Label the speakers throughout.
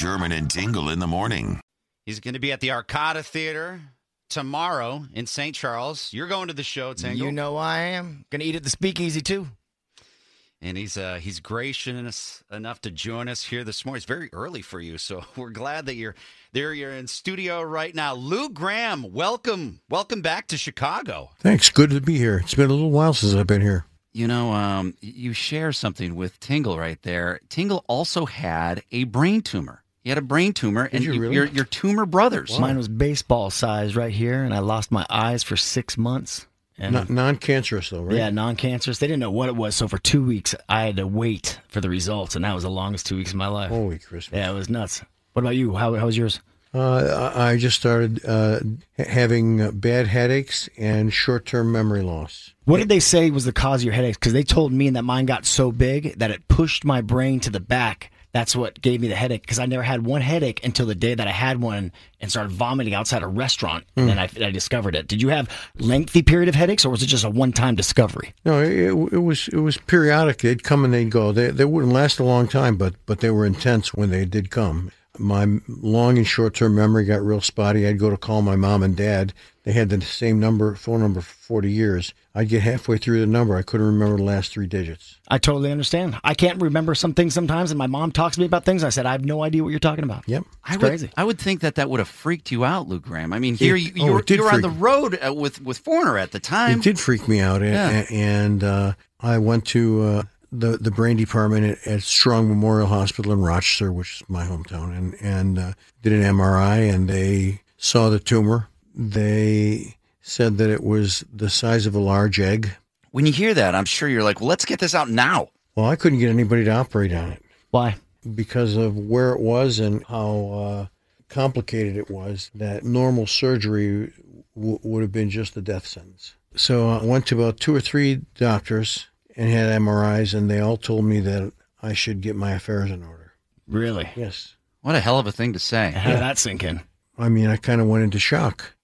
Speaker 1: Sherman and Tingle in the morning.
Speaker 2: He's going to be at the Arcada Theater tomorrow in St. Charles. You're going to the show, Tingle.
Speaker 3: You know I am. Gonna eat at the speakeasy too.
Speaker 2: and he's uh, he's gracious enough to join us here this morning. It's very early for you, so we're glad that you're there. You're in studio right now. Lou Gramm, welcome, welcome back to Chicago.
Speaker 4: Thanks. Good to be here. It's been a little while since I've been here.
Speaker 2: You know, um, you share something with Tingle right there. Tingle also had a brain tumor. He had a brain tumor, and
Speaker 4: you
Speaker 2: you-
Speaker 4: really?
Speaker 2: you're, you're tumor brothers.
Speaker 3: Mine was baseball size right here, and I lost my eyes for six months. And
Speaker 4: Not non-cancerous though, right?
Speaker 3: yeah, non-cancerous. They didn't know what it was, so for two weeks I had to wait for the results, and that was the longest two weeks of my life.
Speaker 4: Holy Christmas.
Speaker 3: Yeah, it was nuts. What about you? How, how was yours?
Speaker 4: Uh, I I just started uh, having uh, bad headaches and short-term memory loss.
Speaker 3: What did they say was the cause of your headaches? Because they told me that mine got so big that it pushed my brain to the back. That's what gave me the headache. Because I never had one headache until the day that I had one and started vomiting outside a restaurant, and then hmm. I, I discovered it. Did you have lengthy period of headaches, or was it just a one-time discovery?
Speaker 4: No, it, it was it was periodic. They'd come and they'd go. They they wouldn't last a long time, but but they were intense when they did come. My long and short-term memory got real spotty. I'd go to call my mom and dad. They had the same number, phone number for 40 years. I'd get halfway through the number. I couldn't remember the last three digits.
Speaker 3: I totally understand. I can't remember some things sometimes, and my mom talks to me about things. I said, I have no idea what you're talking about.
Speaker 4: Yep.
Speaker 2: I
Speaker 3: It's
Speaker 2: would. I would think that that would have freaked you out, Lou Gramm. I mean, here
Speaker 4: It-
Speaker 2: you,
Speaker 4: oh,
Speaker 2: were,
Speaker 4: it
Speaker 2: you were on the road uh, with with Foreigner at the time.
Speaker 4: It did freak me out,
Speaker 2: Yeah.
Speaker 4: a- and uh, I went to uh, the the brain department at, at Strong Memorial Hospital in Rochester, which is my hometown, and and uh, did an MRI, and they saw the tumor. They said that it was the size of a large egg.
Speaker 2: When you hear that, I'm sure you're like, well, let's get this out now.
Speaker 4: Well, I couldn't get anybody to operate on it
Speaker 3: Why?
Speaker 4: because of where it was and how uh, complicated it was. That normal surgery w- would have been just a death sentence. So I went to about two or three doctors and had MRIs, and they all told me that I should get my affairs in order.
Speaker 3: Really?
Speaker 4: Yes.
Speaker 2: What a hell of a thing to say.
Speaker 3: How did that sink in?
Speaker 4: I mean, I kind of went into shock.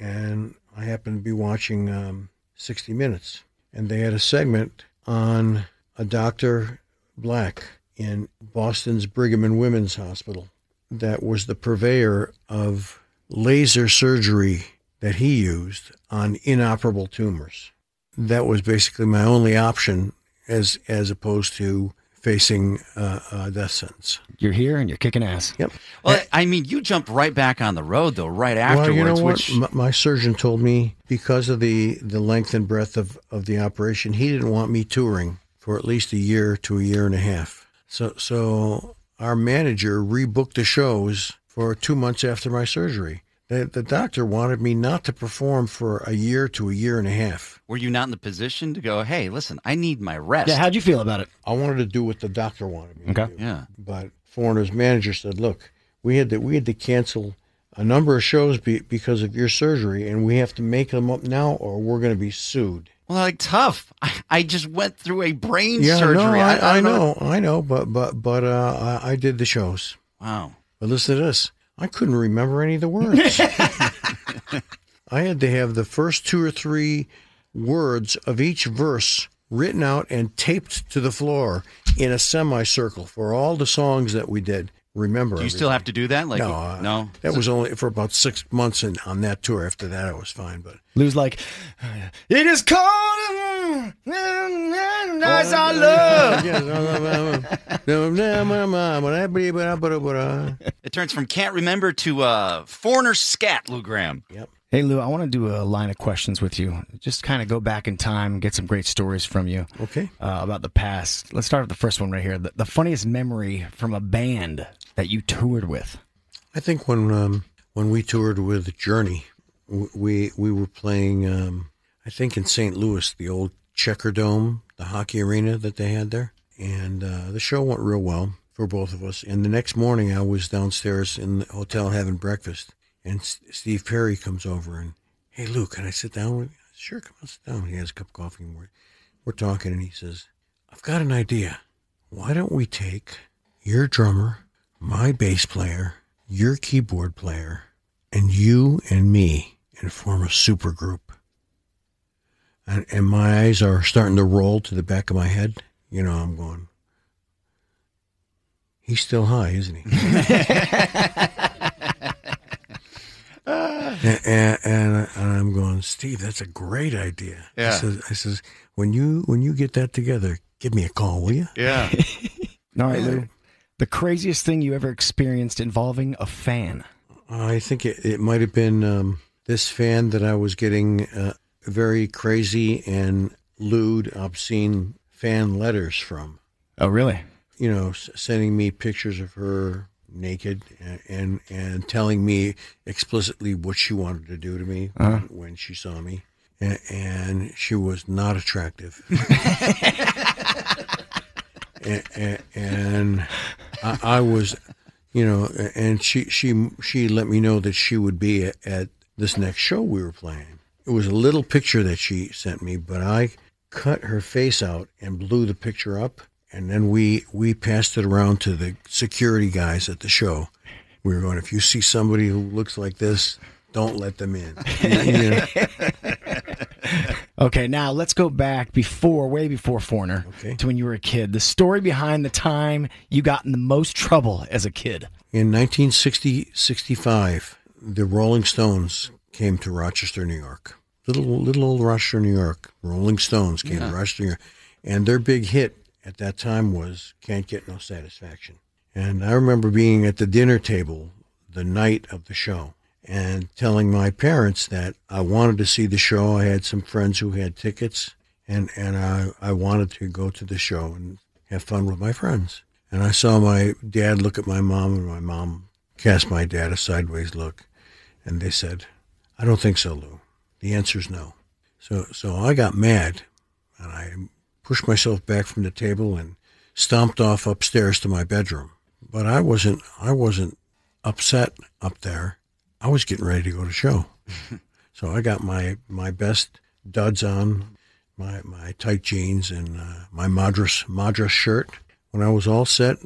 Speaker 4: And I happened to be watching um, 60 Minutes, and they had a segment on a Dr. Black in Boston's Brigham and Women's Hospital that was the purveyor of laser surgery that he used on inoperable tumors. That was basically my only option as as opposed to facing uh, a death sentence.
Speaker 3: You're here and you're kicking ass.
Speaker 4: Yep.
Speaker 2: Well, I mean, you jumped right back on the road though, right afterwards.
Speaker 4: Well, you know what?
Speaker 2: Which
Speaker 4: M- my surgeon told me because of the, the length and breadth of, of the operation, he didn't want me touring for at least a year to a year and a half. So so our manager rebooked the shows for two months after my surgery. The, the doctor wanted me not to perform for a year to a year and a half.
Speaker 2: were you not in the position to go, hey, listen, I need my rest?
Speaker 3: Yeah, how'd you feel about it?
Speaker 4: I wanted to do what the doctor wanted me
Speaker 3: Okay.
Speaker 4: to do.
Speaker 2: Yeah.
Speaker 4: But Foreigner's manager said, "Look, we had to we had to cancel a number of shows be, because of your surgery, and we have to make them up now, or we're going to be sued."
Speaker 2: Well, like tough. I, I just went through a brain
Speaker 4: Yeah,
Speaker 2: surgery.
Speaker 4: no, I, I,
Speaker 2: don't
Speaker 4: know, I know, but but but uh, I, I did the shows.
Speaker 2: Wow.
Speaker 4: But listen to this: I couldn't remember any of the words. I had to have the first two or three words of each verse written out and taped to the floor in a semicircle for all the songs that we did. Remember?
Speaker 2: Do you still have to do that? Like,
Speaker 4: No, uh,
Speaker 2: no.
Speaker 4: That was only for about six months and on that tour. After that, I was fine. But
Speaker 3: Lou's like, it is cold and nice I love.
Speaker 4: Yep.
Speaker 2: It turns from can't remember to uh, foreigner scat, Lou Gramm. Yep.
Speaker 3: Hey Lou, I want to do a line of questions with you. Just kind of go back in time, get some great stories from you
Speaker 4: Okay.
Speaker 3: uh, about the past. Let's start with the first one right here. The, the funniest memory from a band that you toured with.
Speaker 4: I think when um, when we toured with Journey, we we were playing. Um, I think in St. Louis, the old Checkerdome, the hockey arena that they had there, and uh, the show went real well. for both of us. And the next morning, I was downstairs in the hotel having breakfast, and S- Steve Perry comes over and, hey, Luke, can I sit down with you? Sure, come on, sit down. He has a cup of coffee, and we're, we're talking, and he says, I've got an idea. Why don't we take your drummer, my bass player, your keyboard player, and you and me and form a super group? And, and my eyes are starting to roll to the back of my head. You know, I'm going, he's still high, isn't he? and, and, and I'm going, Steve, that's a great idea.
Speaker 2: Yeah.
Speaker 4: I says, I says, when you when you get that together, give me a call, will you?
Speaker 2: Yeah.
Speaker 3: All right, Lou. The craziest thing you ever experienced involving a fan.
Speaker 4: I think it, it might have been um, this fan that I was getting uh, very crazy and lewd, obscene fan letters from.
Speaker 3: Oh, really?
Speaker 4: You know, sending me pictures of her naked and, and and telling me explicitly what she wanted to do to me
Speaker 3: Uh-huh.
Speaker 4: when she saw me, and, and she was not attractive. and, and, and I, I was, you know, and she she she let me know that she would be at, at this next show we were playing. It was a little picture that she sent me, but I cut her face out and blew the picture up, and then we we passed it around to the security guys at the show. We were going, if you see somebody who looks like this, don't let them in. You know?
Speaker 3: Okay, now let's go back before, way before Foreigner,
Speaker 4: Okay.
Speaker 3: to when you were a kid. The story behind the time you got in the most trouble as a kid.
Speaker 4: In 1960 65, the Rolling Stones came to Rochester, New York. Little little old Rochester, New York. Rolling Stones came to Rochester, New York. And their big hit at that time was Can't Get No Satisfaction. And I remember being at the dinner table the night of the show and telling my parents that I wanted to see the show. I had some friends who had tickets and, and I, I wanted to go to the show and have fun with my friends. And I saw my dad look at my mom, and my mom cast my dad a sideways look. And they said, I don't think so, Lou. The answer's no. So, so I got mad, and I pushed myself back from the table and stomped off upstairs to my bedroom. But I wasn't, I wasn't upset up there. I was getting ready to go to show. so I got my, my best duds on, my, my tight jeans and uh, my Madras, Madras shirt. When I was all set,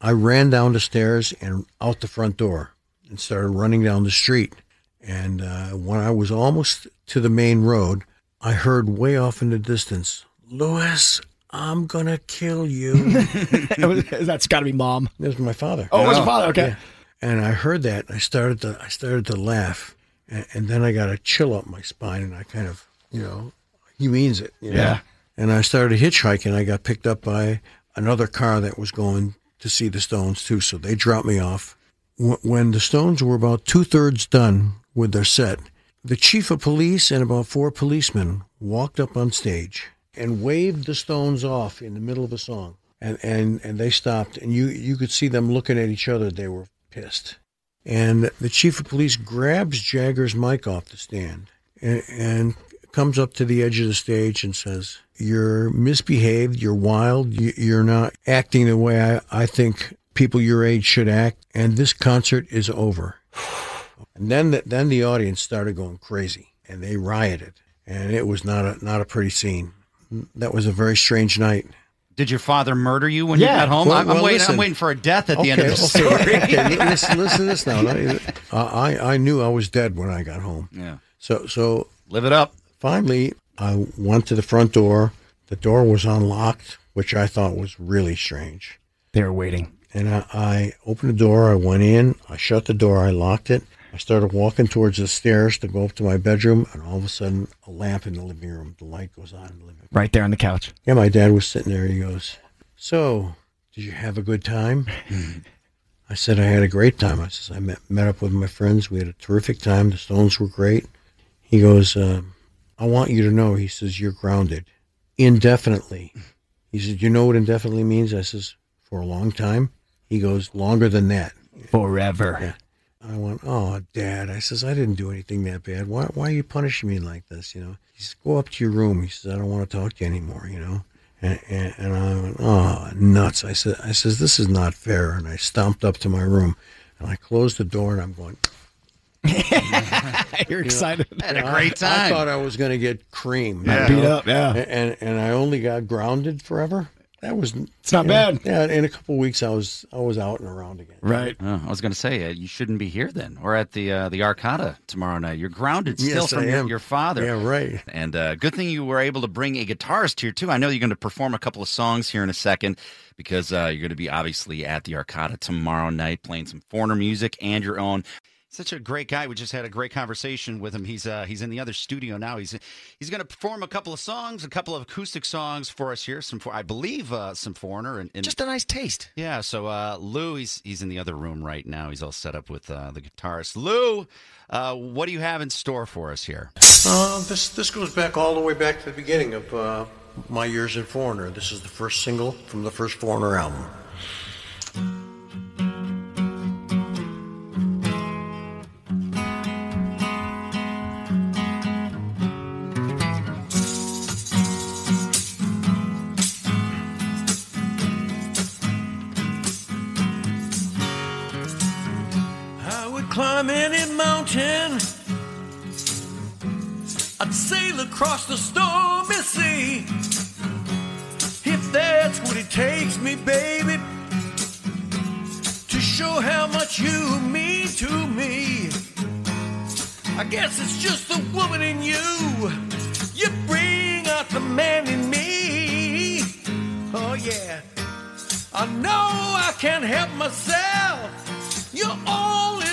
Speaker 4: I ran down the stairs and out the front door and started running down the street. And uh, when I was almost to the main road, I heard way off in the distance, Louis, I'm going to kill you.
Speaker 3: That's got to be mom.
Speaker 4: It was my father.
Speaker 3: Oh, it was your father. Okay.
Speaker 4: Yeah. And I heard that. I started to I started to laugh, and, and then I got a chill up my spine, and I kind of, you know, he means it. You know?
Speaker 3: Yeah.
Speaker 4: And I started hitchhiking. I got picked up by another car that was going to see the Stones too, so they dropped me off. When the Stones were about two thirds done with their set, the chief of police and about four policemen walked up on stage and waved the Stones off in the middle of a song. And, and, and they stopped, and you, you could see them looking at each other. They were pissed. And the chief of police grabs Jagger's mic off the stand and, and comes up to the edge of the stage and says, You're misbehaved, you're wild, you- you're not acting the way I, I think people your age should act, and this concert is over. And then the, then the audience started going crazy, and they rioted, and it was not a not a pretty scene. That was a very strange night.
Speaker 2: Did your father murder you when
Speaker 3: Yeah.
Speaker 2: you got home?
Speaker 4: Well-
Speaker 2: I'm,
Speaker 4: well,
Speaker 2: waiting.
Speaker 4: listen.
Speaker 2: I'm waiting for a death at the end of the story.
Speaker 4: okay, li- listen, listen to this now. I, I I knew I was dead when I got home.
Speaker 2: Yeah.
Speaker 4: So so
Speaker 2: Live it up.
Speaker 4: finally, I went to the front door. The door was unlocked, which I thought was really strange.
Speaker 3: They were waiting.
Speaker 4: And I, I opened the door. I went in. I shut the door. I locked it. I started walking towards the stairs to go up to my bedroom, and all of a sudden, a lamp in the living room. The light goes on in the living room.
Speaker 3: Right there on the couch.
Speaker 4: Yeah, my dad was sitting there. He goes, "So, did you have a good time?" I said, "I had a great time." I says, "I met met up with my friends. We had a terrific time. The Stones were great." He goes, uh, "I want you to know," he says, "you're grounded indefinitely." He said, "You know what indefinitely means?" I says, "For a long time." He goes, "Longer than that."
Speaker 3: Forever.
Speaker 4: Yeah. I went, oh, Dad. I says, I didn't do anything that bad. Why, why are you punishing me like this? You know, he says, go up to your room. He says, I don't want to talk to you anymore, you know. And, and, and I went, oh, nuts. I said, I says, this is not fair. And I stomped up to my room and I closed the door and I'm going,
Speaker 3: You're excited.
Speaker 2: Had a
Speaker 4: I-
Speaker 2: great time.
Speaker 4: I,
Speaker 2: time.
Speaker 4: thought I was going to get creamed.
Speaker 2: Yeah.
Speaker 3: Beat up, yeah.
Speaker 4: And, and, and I only got grounded forever. That was,
Speaker 3: It's not
Speaker 4: you know,
Speaker 3: bad.
Speaker 4: Yeah. In a couple of weeks, I was, I was out and around again.
Speaker 3: Right.
Speaker 2: Oh, I was going to say uh, you shouldn't be here then, or at the uh, the Arcada tomorrow night. You're grounded still
Speaker 4: Yes,
Speaker 2: from your, your father.
Speaker 4: Yeah, right.
Speaker 2: And uh, good thing you were able to bring a guitarist here too. I know you're going to perform a couple of songs here in a second because uh, you're going to be obviously at the Arcada tomorrow night playing some foreigner music and your own. Such a great guy. We just had a great conversation with him. He's uh, he's in the other studio now. He's he's going to perform a couple of songs, a couple of acoustic songs for us here. Some, for, I believe, uh, some foreigner and, and
Speaker 3: Just a nice taste.
Speaker 2: yeah, so uh, Lou, he's he's in the other room right now. He's all set up with uh, the guitarist. Lou, uh, what do you have in store for us here?
Speaker 4: Uh, this this goes back all the way back to the beginning of uh, my years in Foreigner. This is the first single from the first Foreigner album. Climb any mountain. I'd sail across the stormy sea. If that's what it takes me, baby, to show how much you mean to me. I guess it's just the woman in you. You bring out the man in me. Oh, yeah. I know I can't help myself. You're all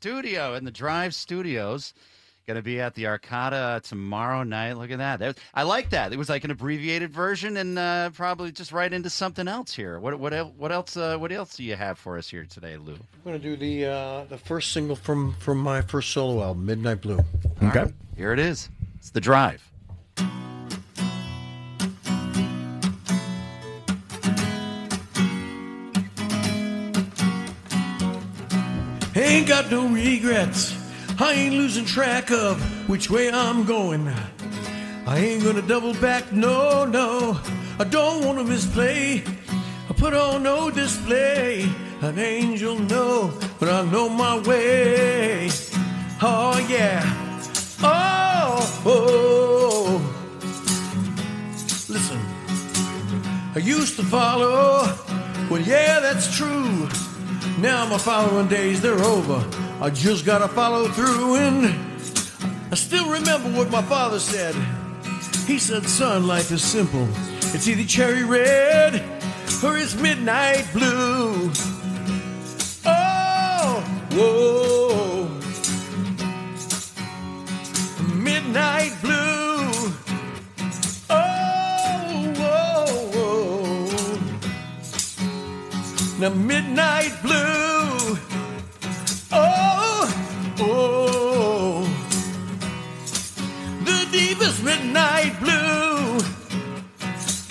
Speaker 2: studio, in the Drive Studios. Going to be at the Arcada tomorrow night. Look at that. that was, I like that. It was like an abbreviated version, and uh, probably just right into something else here. What what el- what else? Uh, what else do you have for us here today, Lou?
Speaker 4: I'm going to do the uh, the first single from from my first solo album, Midnight Blue.
Speaker 3: Okay.
Speaker 2: Here it is. It's the Drive.
Speaker 4: I ain't got no regrets. I ain't losing track of which way I'm going. I ain't gonna double back, no, no. I don't wanna misplay. I put on no display. An angel, no, but I know my way. Oh, yeah. Oh, oh, oh. Listen, I used to follow. Well, yeah, that's true. Now my following days, they're over. I just gotta follow through and I still remember what my father said. He said, son, life is simple. It's either cherry red or it's midnight blue. Oh, whoa. Midnight Now midnight blue. Oh, oh. The deepest midnight blue.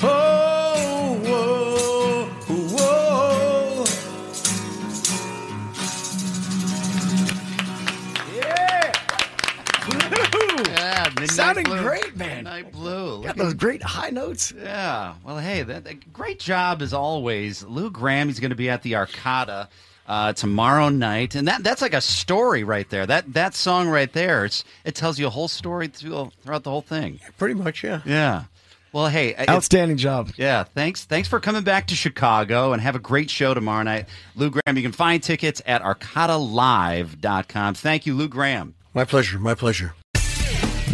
Speaker 4: Oh, whoa, whoa.
Speaker 3: Yeah.
Speaker 2: Yeah, Midnight
Speaker 3: Sounding
Speaker 2: Blue.
Speaker 3: great, man.
Speaker 2: Midnight Blue.
Speaker 3: Got those great high notes.
Speaker 2: Yeah. Well, hey, that, that- great job as always. Lou Gramm, he's going to be at the Arcada uh, tomorrow night, and that that's like a story right there. That that song right there, it's it tells you a whole story through, throughout the whole thing.
Speaker 4: Pretty much, yeah.
Speaker 2: Yeah. Well, hey,
Speaker 3: Outstanding job.
Speaker 2: yeah, thanks. Thanks for coming back to Chicago and have a great show tomorrow night. Lou Gramm, you can find tickets at arcadalive.com. Thank you, Lou Gramm.
Speaker 4: My pleasure, my pleasure.